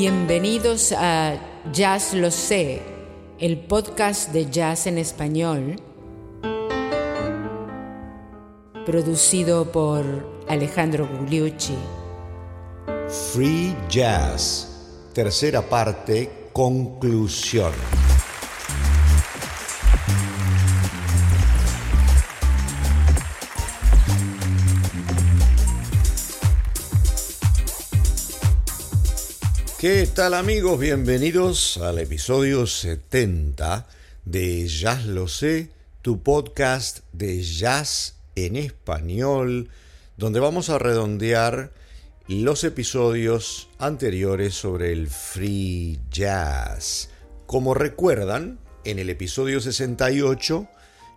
Bienvenidos a Jazz Lo Sé, el podcast de jazz en español, producido por Alejandro Gugliucci. Free Jazz, tercera parte, conclusión. ¿Qué tal amigos? Bienvenidos al episodio 70 de Jazz Lo Sé, tu podcast de jazz en español, donde vamos a redondear los episodios anteriores sobre el free jazz. Como recuerdan, en el episodio 68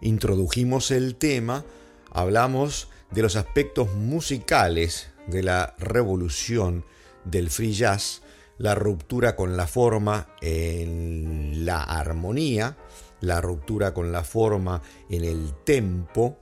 introdujimos el tema, hablamos de los aspectos musicales de la revolución del free jazz, la ruptura con la forma en la armonía, la ruptura con la forma en el tempo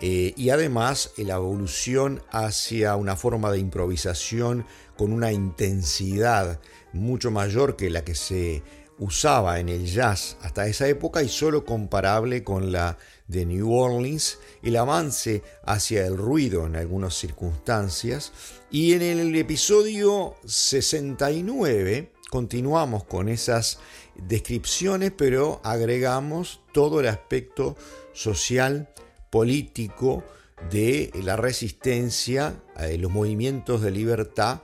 eh, y además la evolución hacia una forma de improvisación con una intensidad mucho mayor que la que se usaba en el jazz hasta esa época y solo comparable con la de New Orleans, el avance hacia el ruido en algunas circunstancias. Y en el episodio 69 continuamos con esas descripciones pero agregamos todo el aspecto social, político de la resistencia, los movimientos de libertad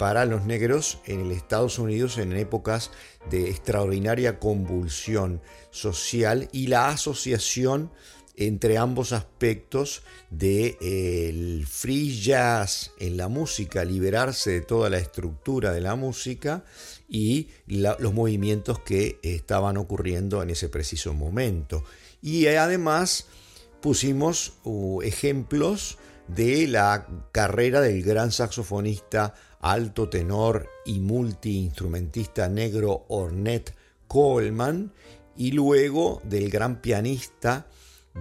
para los negros en el Estados Unidos en épocas de extraordinaria convulsión social y la asociación entre ambos aspectos del de, free jazz en la música, liberarse de toda la estructura de la música y los movimientos que estaban ocurriendo en ese preciso momento. Y además pusimos uh, ejemplos de la carrera del gran saxofonista alto tenor y multiinstrumentista negro Ornette Coleman y luego del gran pianista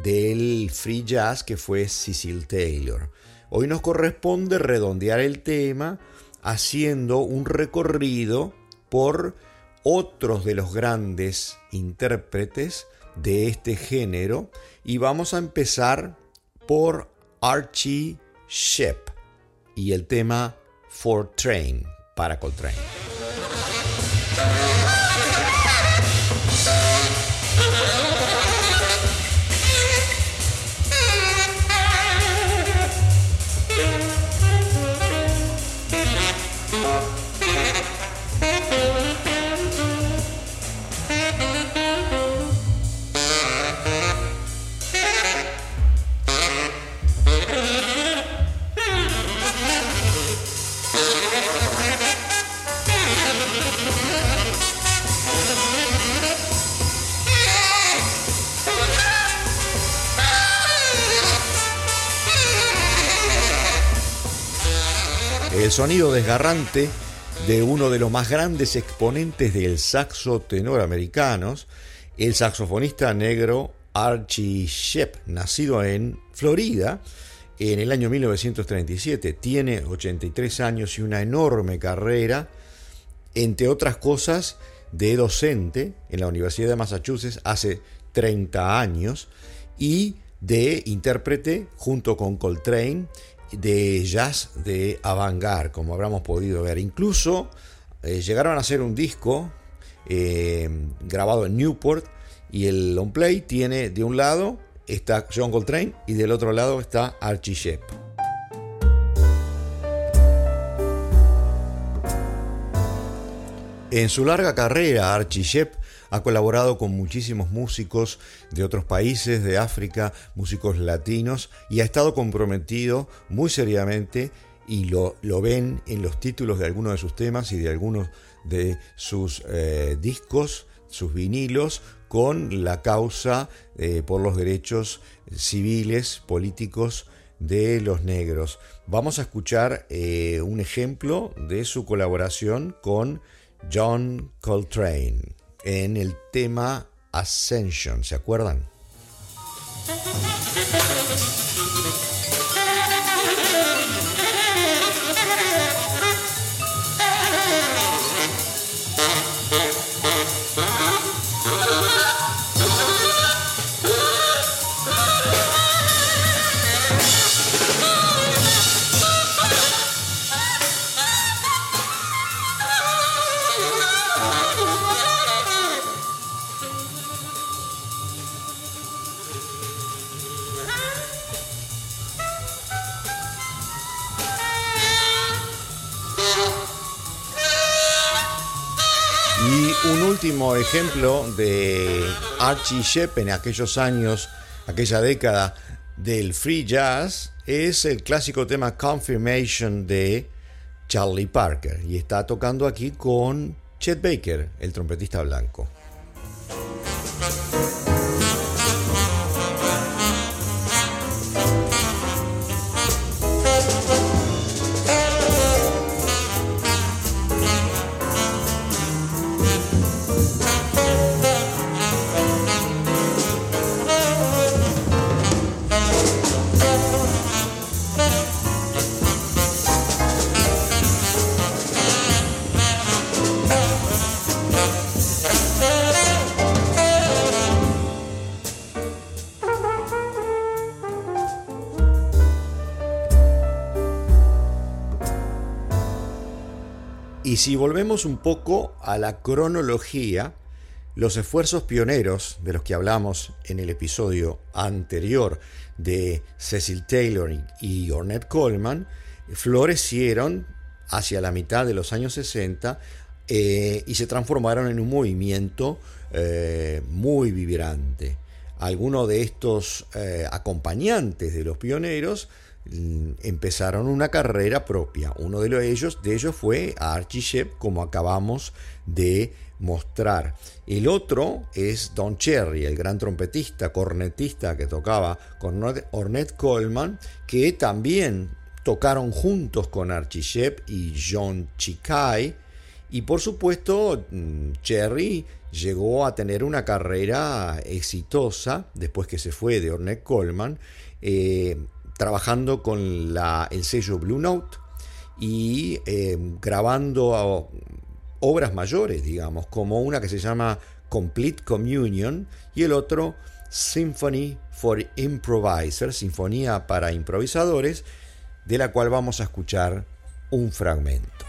del free jazz que fue Cecil Taylor. Hoy nos corresponde redondear el tema haciendo un recorrido por otros de los grandes intérpretes de este género y vamos a empezar por Archie Shepp y el tema For Train para Coltrane. Sonido desgarrante de uno de los más grandes exponentes del saxo tenor americanos, el saxofonista negro Archie Shepp, nacido en Florida en el año 1937. Tiene 83 años y una enorme carrera, entre otras cosas, de docente en la Universidad de Massachusetts hace 30 años y de intérprete junto con Coltrane de jazz de avant-garde, como habremos podido ver. Incluso eh, llegaron a hacer un disco eh, grabado en Newport y el long play tiene de un lado está John Coltrane y del otro lado está Archie Shepp. En su larga carrera, Archie Shepp ha colaborado con muchísimos músicos de otros países, de África, músicos latinos, y ha estado comprometido muy seriamente, y lo, lo ven en los títulos de algunos de sus temas y de algunos de sus eh, discos, sus vinilos, con la causa eh, por los derechos civiles, políticos de los negros. Vamos a escuchar eh, un ejemplo de su colaboración con John Coltrane en el tema Ascension, ¿se acuerdan? Último ejemplo de Archie Shepp en aquellos años, aquella década del free jazz, es el clásico tema Confirmation de Charlie Parker y está tocando aquí con Chet Baker, el trompetista blanco. Si volvemos un poco a la cronología, los esfuerzos pioneros de los que hablamos en el episodio anterior de Cecil Taylor y Ornette Coleman florecieron hacia la mitad de los años 60 eh, y se transformaron en un movimiento eh, muy vibrante. Algunos de estos eh, acompañantes de los pioneros empezaron una carrera propia. Uno de ellos, de ellos fue Archie Shepp, como acabamos de mostrar. El otro es Don Cherry, el gran trompetista, cornetista que tocaba con Ornette Coleman, que también tocaron juntos con Archie Shepp y John Chikai. Y por supuesto, mm, Cherry llegó a tener una carrera exitosa después que se fue de Ornette Coleman. Eh, trabajando con la, el sello Blue Note y eh, grabando obras mayores, digamos, como una que se llama Complete Communion y el otro Symphony for Improvisers, Sinfonía para Improvisadores, de la cual vamos a escuchar un fragmento.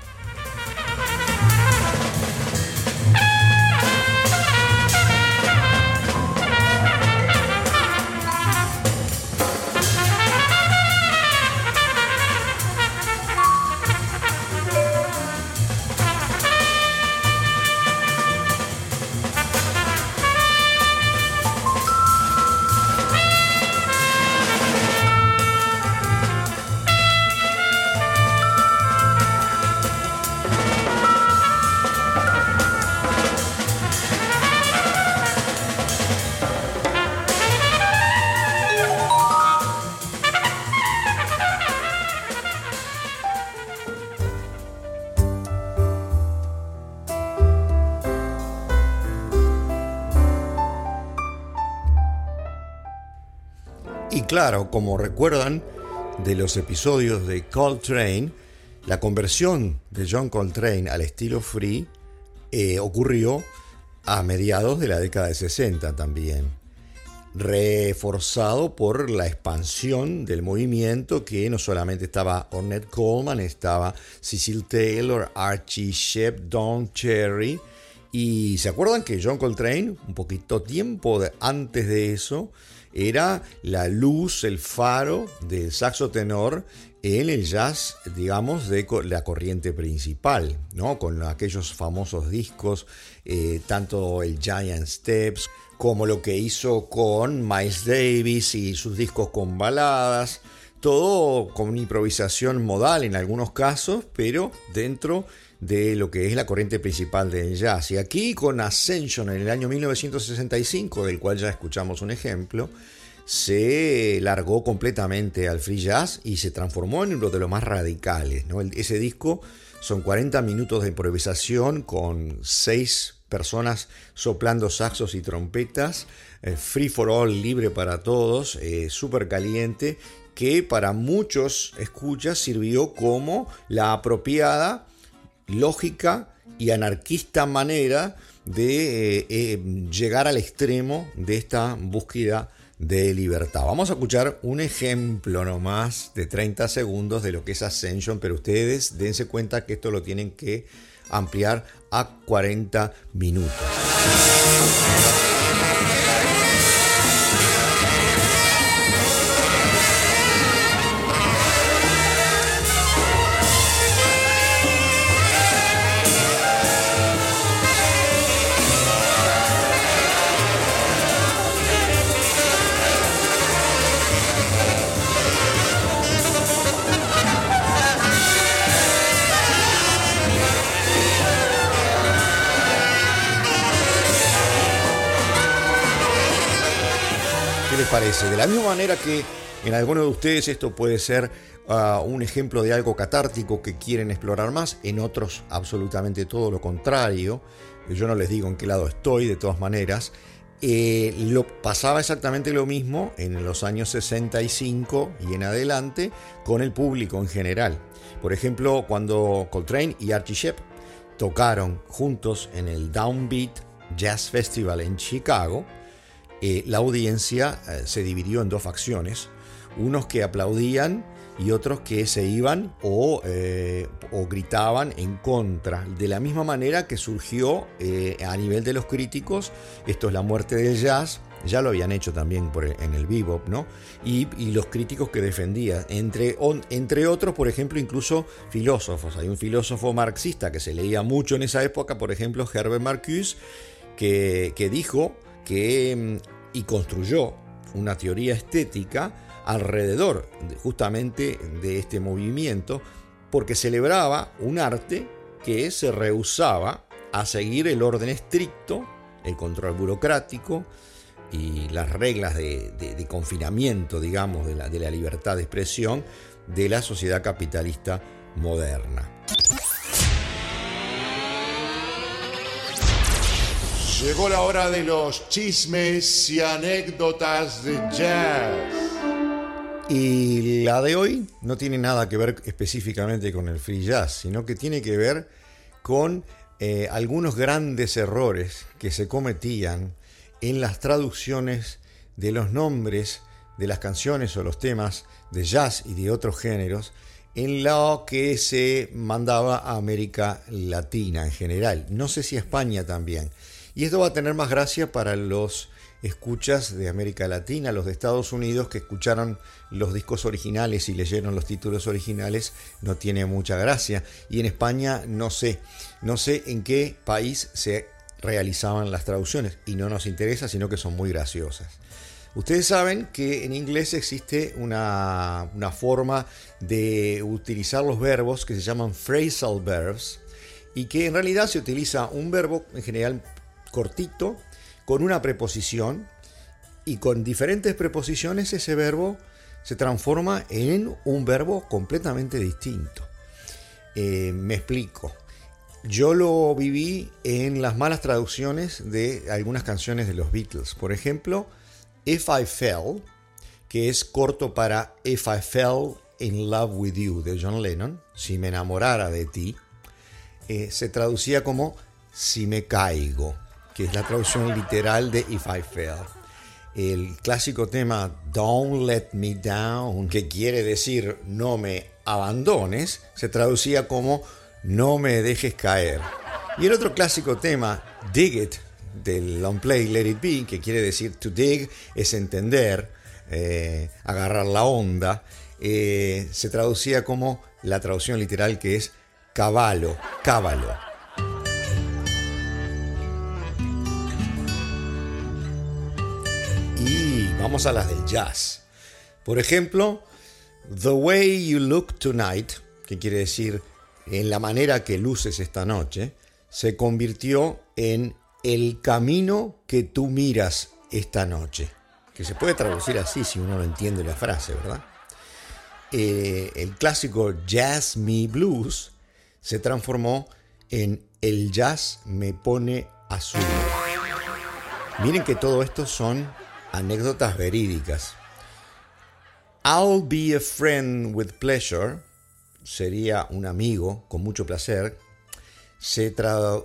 Claro, como recuerdan de los episodios de Coltrane, la conversión de John Coltrane al estilo free eh, ocurrió a mediados de la década de 60 también, reforzado por la expansión del movimiento que no solamente estaba Ornette Coleman, estaba Cecil Taylor, Archie Shepp, Don Cherry, y se acuerdan que John Coltrane, un poquito tiempo antes de eso, era la luz, el faro del saxo tenor en el jazz, digamos, de la corriente principal, ¿no? Con aquellos famosos discos, eh, tanto el Giant Steps como lo que hizo con Miles Davis y sus discos con baladas, todo con improvisación modal en algunos casos, pero dentro de lo que es la corriente principal del jazz. Y aquí con Ascension en el año 1965, del cual ya escuchamos un ejemplo, se largó completamente al free jazz y se transformó en uno de los más radicales. ¿no? Ese disco son 40 minutos de improvisación con 6 personas soplando saxos y trompetas, eh, free for all, libre para todos, eh, súper caliente, que para muchos escuchas sirvió como la apropiada lógica y anarquista manera de eh, eh, llegar al extremo de esta búsqueda de libertad. Vamos a escuchar un ejemplo nomás de 30 segundos de lo que es Ascension, pero ustedes dense cuenta que esto lo tienen que ampliar a 40 minutos. De la misma manera que en algunos de ustedes esto puede ser ah, un ejemplo de algo catártico que quieren explorar más, en otros absolutamente todo lo contrario. Yo no les digo en qué lado estoy, de todas maneras. Eh, lo, pasaba exactamente lo mismo en los años 65 y en adelante con el público en general. Por ejemplo, cuando Coltrane y Archie Shepp tocaron juntos en el Downbeat Jazz Festival en Chicago, eh, la audiencia eh, se dividió en dos facciones, unos que aplaudían y otros que se iban o, eh, gritaban en contra. De la misma manera que surgió a nivel de los críticos, esto es la muerte del jazz, ya lo habían hecho también por, en el bebop, ¿no? Y, los críticos que defendían, entre, entre otros, por ejemplo, incluso filósofos. Hay un filósofo marxista que se leía mucho en esa época, por ejemplo, Herbert Marcuse, que, que dijo que, mm, y construyó una teoría estética alrededor justamente de este movimiento, porque celebraba un arte que se rehusaba a seguir el orden estricto, el control burocrático y las reglas de, confinamiento, digamos, de la libertad de expresión de la sociedad capitalista moderna. Llegó la hora de los chismes y anécdotas de jazz. Y la de hoy no tiene nada que ver específicamente con el free jazz, sino que tiene que ver con eh, algunos grandes errores que se cometían en las traducciones de los nombres de las canciones o los temas de jazz y de otros géneros en lo que se mandaba a América Latina en general. No sé si a España también. Y esto va a tener más gracia para los escuchas de América Latina, los de Estados Unidos que escucharon los discos originales y leyeron los títulos originales, no tiene mucha gracia. Y en España no sé, no sé en qué país se realizaban las traducciones y no nos interesa, sino que son muy graciosas. Ustedes saben que en inglés existe una, una forma de utilizar los verbos que se llaman phrasal verbs y que en realidad se utiliza un verbo en general cortito con una preposición y con diferentes preposiciones ese verbo se transforma en un verbo completamente distinto. Eh, me explico. Yo lo viví en las malas traducciones de algunas canciones de los Beatles. Por ejemplo, If I Fell, que es corto para If I Fell in Love with You de John Lennon, si me enamorara de ti, eh, se traducía como Si me caigo, que es la traducción literal de If I Fell el clásico tema Don't Let Me Down, que quiere decir no me abandones, se traducía como no me dejes caer. Y el otro clásico tema, Dig It, del long play Let It Be, que quiere decir to dig es entender, eh, agarrar la onda, eh, se traducía como la traducción literal que es caballo, cábalo. Vamos a las del jazz. Por ejemplo, The Way You Look Tonight, que quiere decir en la manera que luces esta noche, se convirtió en El camino que tú miras esta noche. Que se puede traducir así si uno no entiende la frase, ¿verdad? Eh, el clásico Jazz Me Blues se transformó en El jazz me pone azul. Miren que todo esto son anécdotas verídicas. I'll be a friend with pleasure sería un amigo con mucho placer. Se,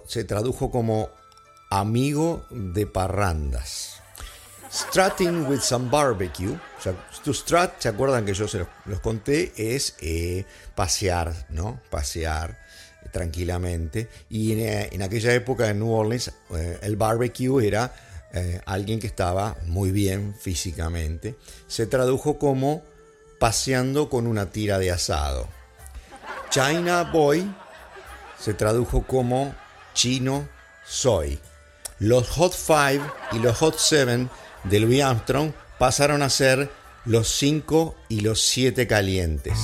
se tradujo como amigo de parrandas. Strutting with some barbecue. O sea, to ¿se acuerdan que yo se los, conté? Es eh, pasear, ¿no? Pasear tranquilamente. Y en, eh, en, aquella época en New Orleans, eh, el barbecue era eh, alguien que estaba muy bien físicamente, se tradujo como paseando con una tira de asado. China Boy se tradujo como chino soy. Los Hot Five y los Hot Seven de Louis Armstrong pasaron a ser los cinco y los siete calientes.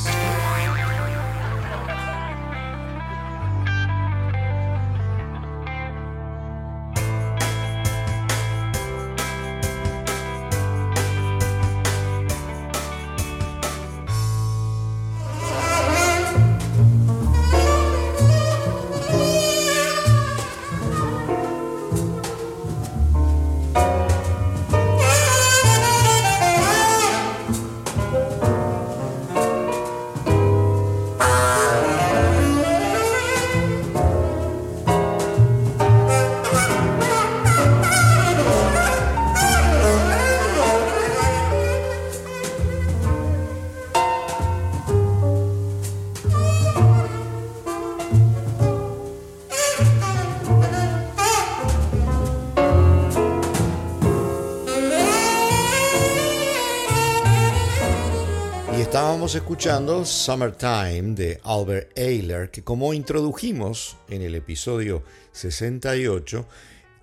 Escuchando Summertime de Albert Ayler, que como introdujimos en el episodio 68,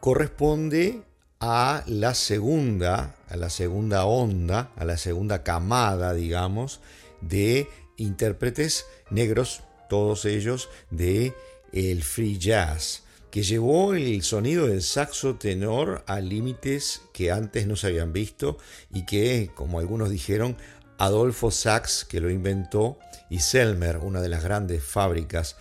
corresponde a la segunda, a la segunda onda, a la segunda camada, digamos, de intérpretes negros, todos ellos de el free jazz, que llevó el sonido del saxo tenor a límites que antes no se habían visto y que, como algunos dijeron, Adolfo Sachs, que lo inventó, y Selmer, una de las grandes fábricas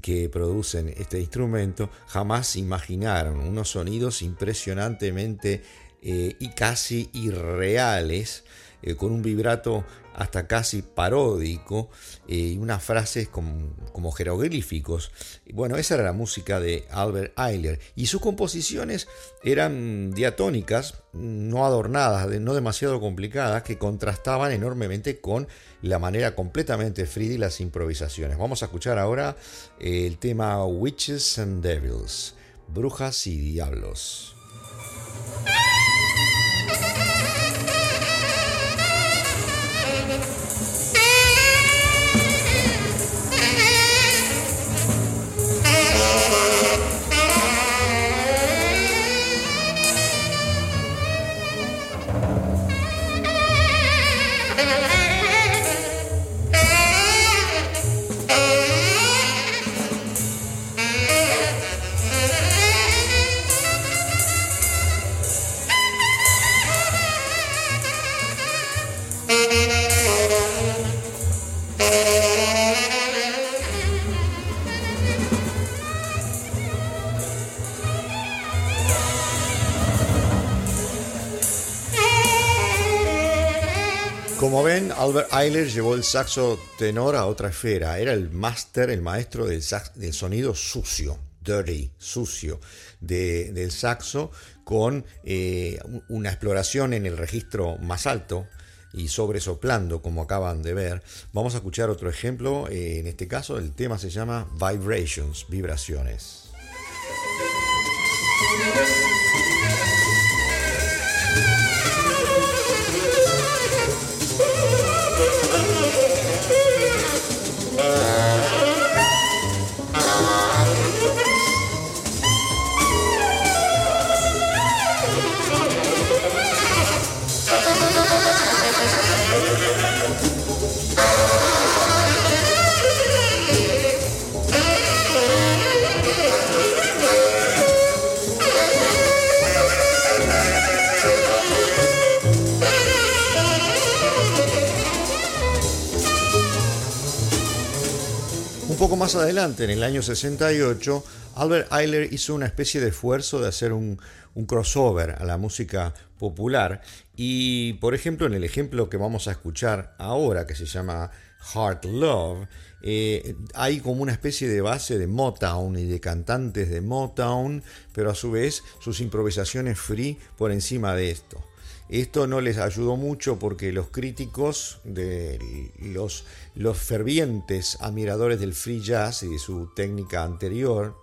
que producen este instrumento, jamás imaginaron unos sonidos impresionantemente eh, y casi irreales, eh, con un vibrato hasta casi paródico eh, y unas frases como, jeroglíficos. Bueno, esa era la música de Albert Eiler y sus composiciones eran diatónicas, no adornadas, no demasiado complicadas, que contrastaban enormemente con la manera completamente free de las improvisaciones. Vamos a escuchar ahora el tema Witches and Devils, Brujas y Diablos. Albert Eiler llevó el saxo tenor a otra esfera. Era el máster, el maestro del, del, sonido sucio, dirty, sucio, del saxo, con eh, una exploración en el registro más alto y sobresoplando, como acaban de ver. Vamos a escuchar otro ejemplo. Eh, en este caso, el tema se llama Vibrations, vibraciones. En el año 68, Albert Eiler hizo una especie de esfuerzo de hacer un, crossover a la música popular y, por ejemplo, en el ejemplo que vamos a escuchar ahora, que se llama Heart Love, eh, hay como una especie de base de Motown y de cantantes de Motown, pero a su vez sus improvisaciones free por encima de esto. Esto no les ayudó mucho porque los críticos, de los, los fervientes admiradores del free jazz y de su técnica anterior,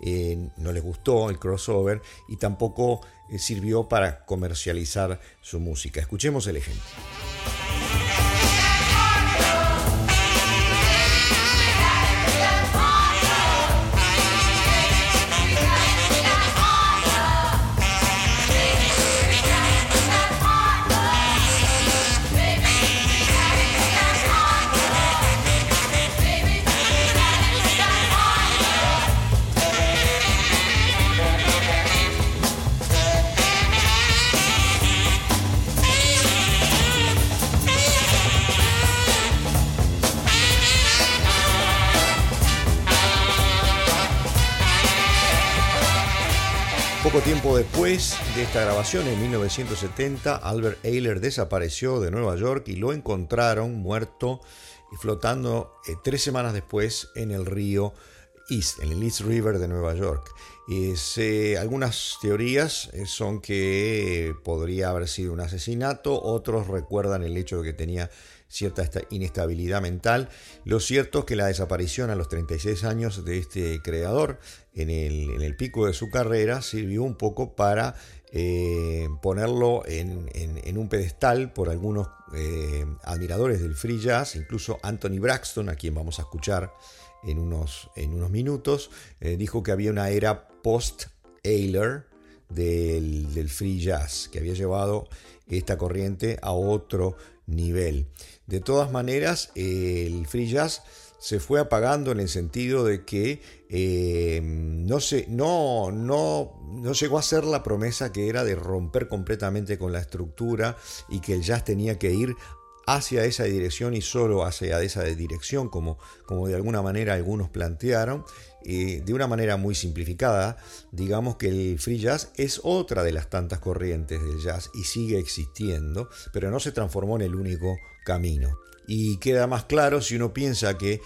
eh, no les gustó el crossover y tampoco eh, sirvió para comercializar su música. Escuchemos el ejemplo. Después de esta grabación, en 1970, Albert Ayler desapareció de Nueva York y lo encontraron muerto y flotando eh, tres semanas después en el río East, en el East River de Nueva York. Algunas teorías eh, son que podría haber sido un asesinato, otros recuerdan el hecho de que tenía cierta inestabilidad mental. Lo cierto es que la desaparición a los 36 años de este creador en el, pico de su carrera sirvió un poco para eh, ponerlo en, un pedestal por algunos eh, admiradores del free jazz, incluso Anthony Braxton, a quien vamos a escuchar en unos, en unos minutos, eh, dijo que había una era post-Ayler del, del free jazz, que había llevado esta corriente a otro nivel. De todas maneras, el free jazz se fue apagando en el sentido de que eh, no, se, no, no, no llegó a ser la promesa que era de romper completamente con la estructura y que el jazz tenía que ir hacia esa dirección y solo hacia esa dirección, como, como de alguna manera algunos plantearon, de una manera muy simplificada, digamos que el free jazz es otra de las tantas corrientes del jazz y sigue existiendo, pero no se transformó en el único camino. Y queda más claro si uno piensa que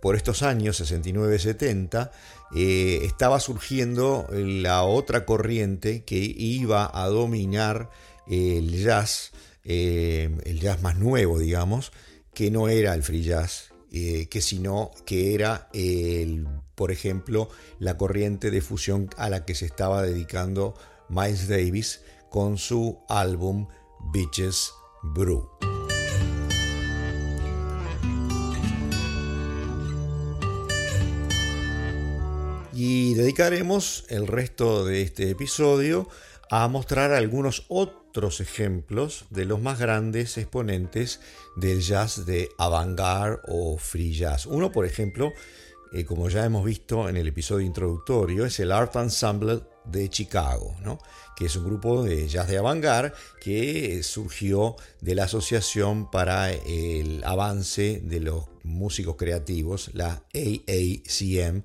por estos años 69-70 eh, estaba surgiendo la otra corriente que iba a dominar el jazz, eh, el jazz más nuevo, digamos, que no era el free jazz, eh, que sino que era, el, por ejemplo, la corriente de fusión a la que se estaba dedicando Miles Davis con su álbum Bitches Brew. y dedicaremos el resto de este episodio a mostrar algunos otros ejemplos de los más grandes exponentes del jazz de avant-garde o free jazz. Uno, por ejemplo, eh, como ya hemos visto en el episodio introductorio, es el Art Ensemble de Chicago, que es un grupo de jazz de avant-garde que surgió de la Asociación para el Avance de los Músicos Creativos, la AACM,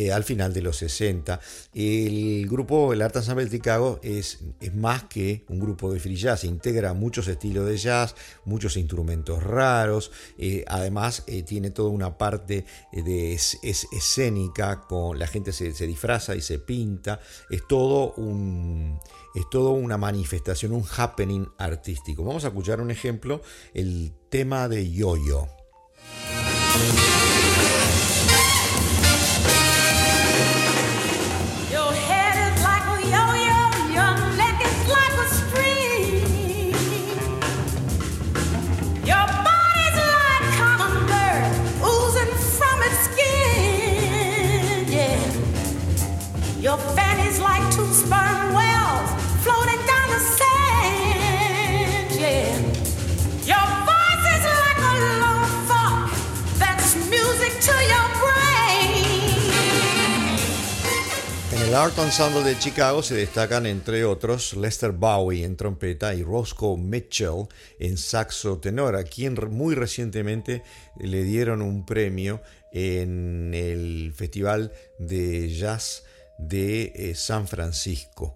eh, al final de los 60. El grupo, el Art Ensemble de Chicago, es, es, más que un grupo de free jazz, integra muchos estilos de jazz, muchos instrumentos raros, eh, además eh, tiene toda una parte de es, escénica, con la gente se, disfraza y se pinta, es todo un... Es todo una manifestación, un happening artístico. Vamos a escuchar un ejemplo, el tema de Yo-Yo. El Art Ensemble de Chicago se destacan entre otros Lester Bowie en trompeta y Roscoe Mitchell en saxo tenor, a quien muy recientemente le dieron un premio en el Festival de Jazz de eh, San Francisco.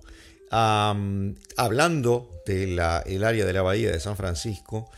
hablando del área de la bahía de San Francisco,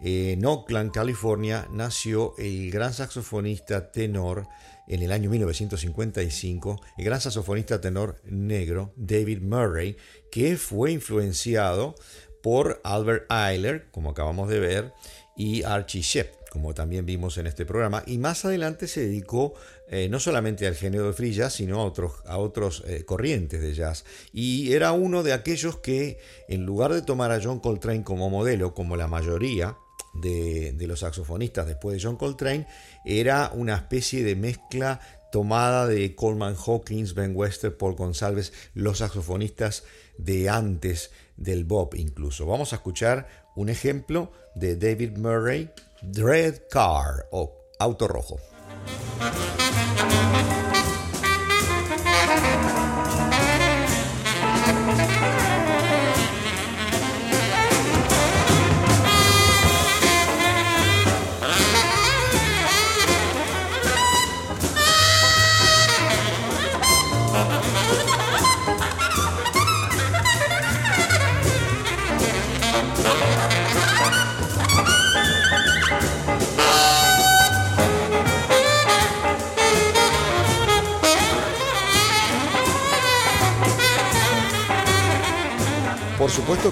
en Oakland, California, nació el gran saxofonista tenor en el año 1955 el gran saxofonista tenor negro David Murray, que fue influenciado por Albert Eiler, como acabamos de ver, y Archie Shepp, como también vimos en este programa, y más adelante se dedicó eh, no solamente al género de free jazz, sino a otros, a otros eh, corrientes de jazz. Y era uno de aquellos que, en lugar de tomar a John Coltrane como modelo, como la mayoría, de, los saxofonistas después de John Coltrane era una especie de mezcla tomada de Coleman Hawkins, Ben Wester, Paul González, los saxofonistas de antes del Bob incluso. Vamos a escuchar un ejemplo de David Murray, Dread Car o Auto Rojo.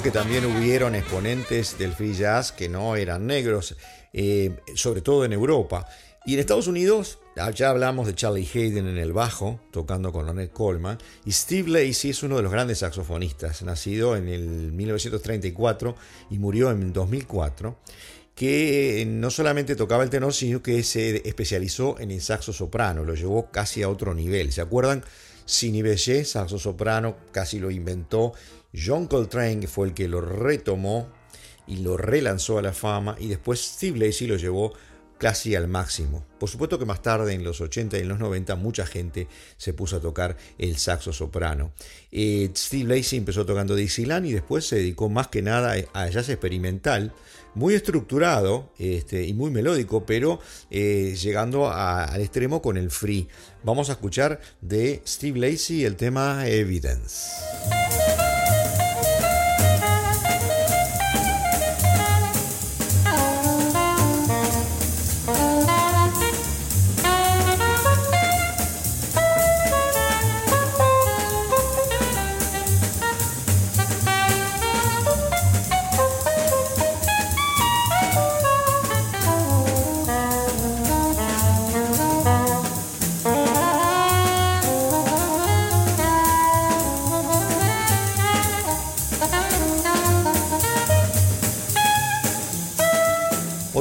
Que también hubieron exponentes del free jazz que no eran negros, eh, sobre todo en Europa. Y en Estados Unidos ya hablamos de Charlie Hayden en el bajo, tocando con Ornette Coleman, y Steve Lacey es uno de los grandes saxofonistas, nacido en el 1934 y murió en 2004, que no solamente tocaba el tenor, sino que se especializó en el saxo soprano, lo llevó casi a otro nivel. ¿Se acuerdan? Sidney Bechet, saxo soprano, casi lo inventó. John Coltrane fue el que lo retomó y lo relanzó a la fama, y después Steve Lacey lo llevó casi al máximo. Por supuesto que más tarde, en los 80 y en los 90, mucha gente se puso a tocar el saxo soprano. Eh, Steve Lacey empezó tocando Dixieland y después se dedicó más que nada a jazz experimental, muy estructurado este, y muy melódico, pero eh, llegando al extremo con el free. Vamos a escuchar de Steve Lacey el tema Evidence.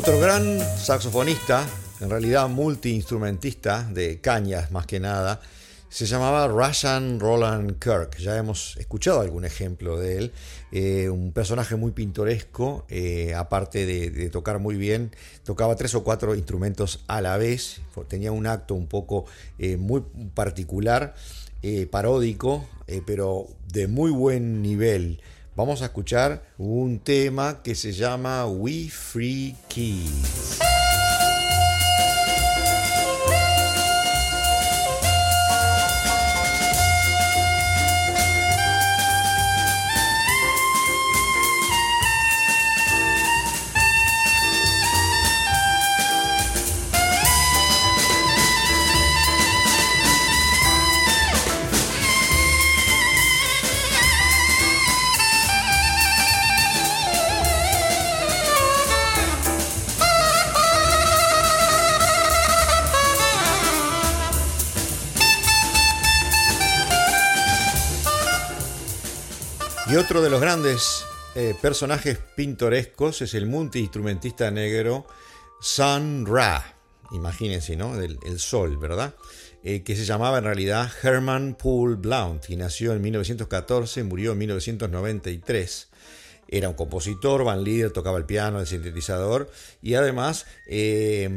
Otro gran saxofonista, en realidad multiinstrumentista de cañas más que nada, se llamaba Russian Roland Kirk. Ya hemos escuchado algún ejemplo de él. Eh, un personaje muy pintoresco, eh, aparte de, tocar muy bien, tocaba tres o cuatro instrumentos a la vez. Tenía un acto un poco eh, muy particular, paródico, pero de muy buen nivel vamos a escuchar un tema que se llama We Free Keys. Y otro de los grandes eh, personajes pintorescos es el multiinstrumentista negro Sun Ra. Imagínense, ¿no? El, sol, ¿verdad? Eh, que se llamaba en realidad Herman Poole Blount y nació en 1914, murió en 1993. Era un compositor, van líder, tocaba el piano, el sintetizador y además eh,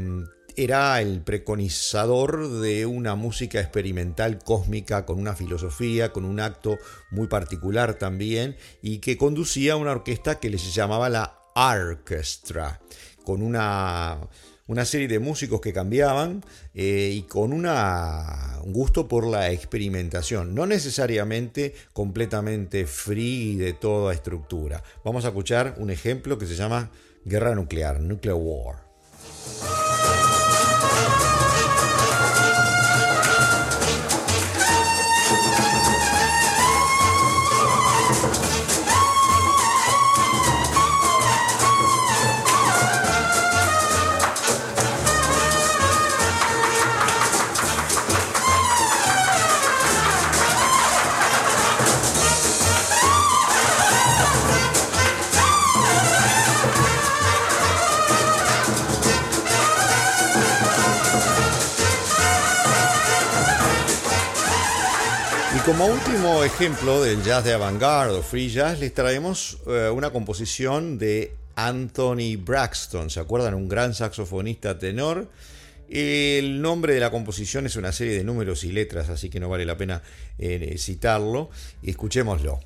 era el preconizador de una música experimental cósmica con una filosofía, con un acto muy particular también y que conducía a una orquesta que les llamaba la Orchestra, con una, una serie de músicos que cambiaban eh, y con un gusto por la experimentación, no necesariamente completamente free de toda estructura. Vamos a escuchar un ejemplo que se llama Guerra Nuclear, Nuclear War. Thank you. Como último ejemplo del jazz de avant-garde o free jazz, les traemos eh, una composición de Anthony Braxton. ¿Se acuerdan? Un gran saxofonista tenor. El nombre de la composición es una serie de números y letras, así que no vale la pena eh, citarlo. Escuchémoslo.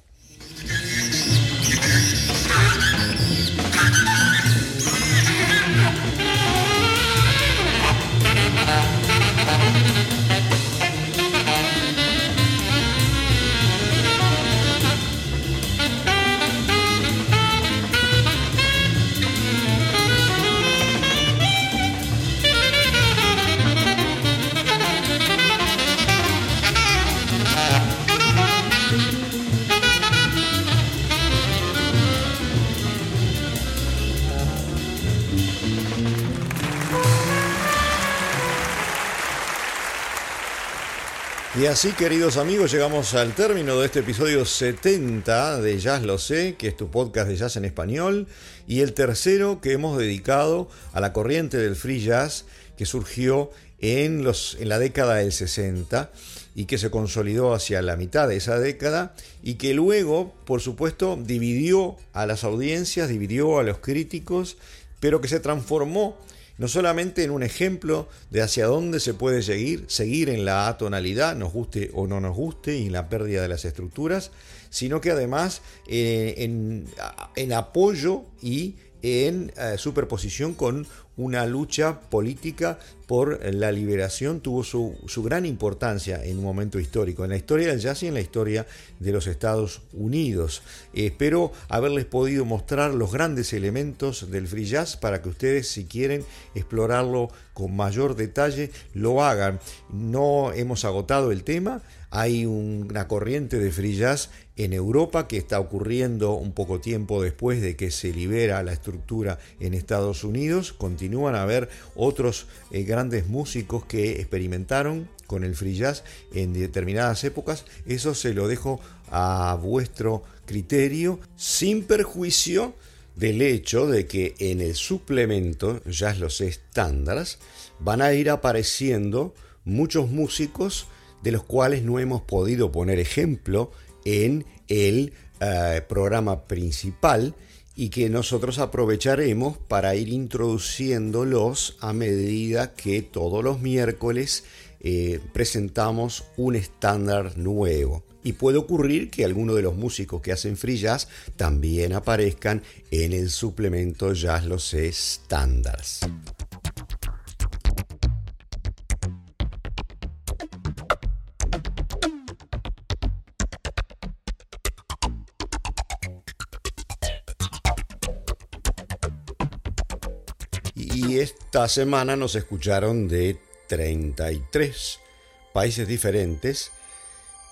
Y así, queridos amigos, llegamos al término de este episodio 70 de Jazz Lo Sé, que es tu podcast de jazz en español, y el tercero que hemos dedicado a la corriente del free jazz que surgió en, los, en la década del 60 y que se consolidó hacia la mitad de esa década y que luego, por supuesto, dividió a las audiencias, dividió a los críticos, pero que se transformó no solamente en un ejemplo de hacia dónde se puede seguir, seguir en la atonalidad, nos guste o no nos guste, y en la pérdida de las estructuras, sino que además eh, en, apoyo y en eh, superposición con una lucha política por la liberación tuvo su, gran importancia en un momento histórico, en la historia del jazz y en la historia de los Estados Unidos. espero haberles podido mostrar los grandes elementos del free jazz para que ustedes si quieren explorarlo con mayor detalle lo hagan. No hemos agotado el tema, hay una corriente de free jazz en Europa que está ocurriendo un poco tiempo después de que se libera la estructura en Estados Unidos. Continúan a haber otros eh, grandes músicos que experimentaron con el free jazz en determinadas épocas. Eso se lo dejo a vuestro criterio, sin perjuicio del hecho de que en el suplemento, ya los estándares, van a ir apareciendo muchos músicos de los cuales no hemos podido poner ejemplo en el eh, programa principal y que nosotros aprovecharemos para ir introduciéndolos a medida que todos los miércoles eh, presentamos un estándar nuevo. Y puede ocurrir que algunos de los músicos que hacen free jazz también aparezcan en el suplemento Jazz Los Estándares. Esta semana nos escucharon de 33 países diferentes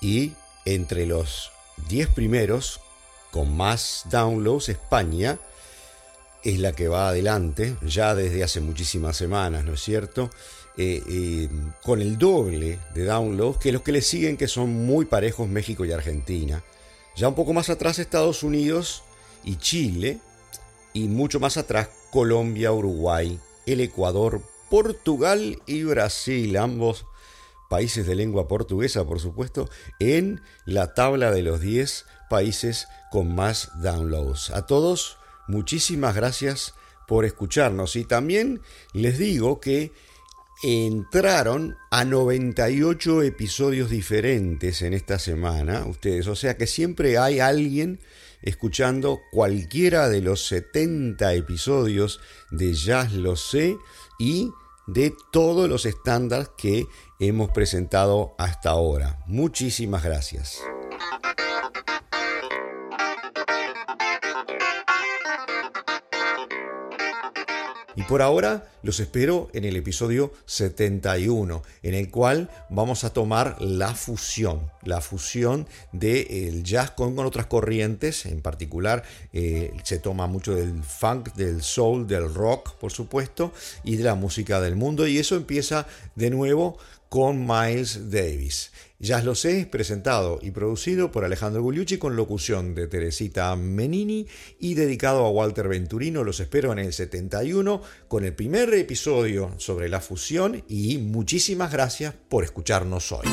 y entre los 10 primeros con más downloads España es la que va adelante ya desde hace muchísimas semanas, ¿no es cierto? Eh, eh, con el doble de downloads que los que le siguen que son muy parejos México y Argentina. Ya un poco más atrás Estados Unidos y Chile y mucho más atrás Colombia, Uruguay, el Ecuador, Portugal y Brasil, ambos países de lengua portuguesa, por supuesto, en la tabla de los 10 países con más downloads. A todos, muchísimas gracias por escucharnos y también les digo que entraron a 98 episodios diferentes en esta semana, ustedes, o sea que siempre hay alguien escuchando cualquiera de los 70 episodios de Jazz Lo Sé y de todos los estándares que hemos presentado hasta ahora. Muchísimas gracias. Y por ahora los espero en el episodio 71, en el cual vamos a tomar la fusión, la fusión del jazz con, otras corrientes, en particular eh, se toma mucho del funk, del soul, del rock, por supuesto, y de la música del mundo, y eso empieza de nuevo con Miles Davis. Ya lo sé, presentado y producido por Alejandro Gugliucci con locución de Teresita Menini y dedicado a Walter Venturino. Los espero en el 71 con el primer episodio sobre la fusión y muchísimas gracias por escucharnos hoy.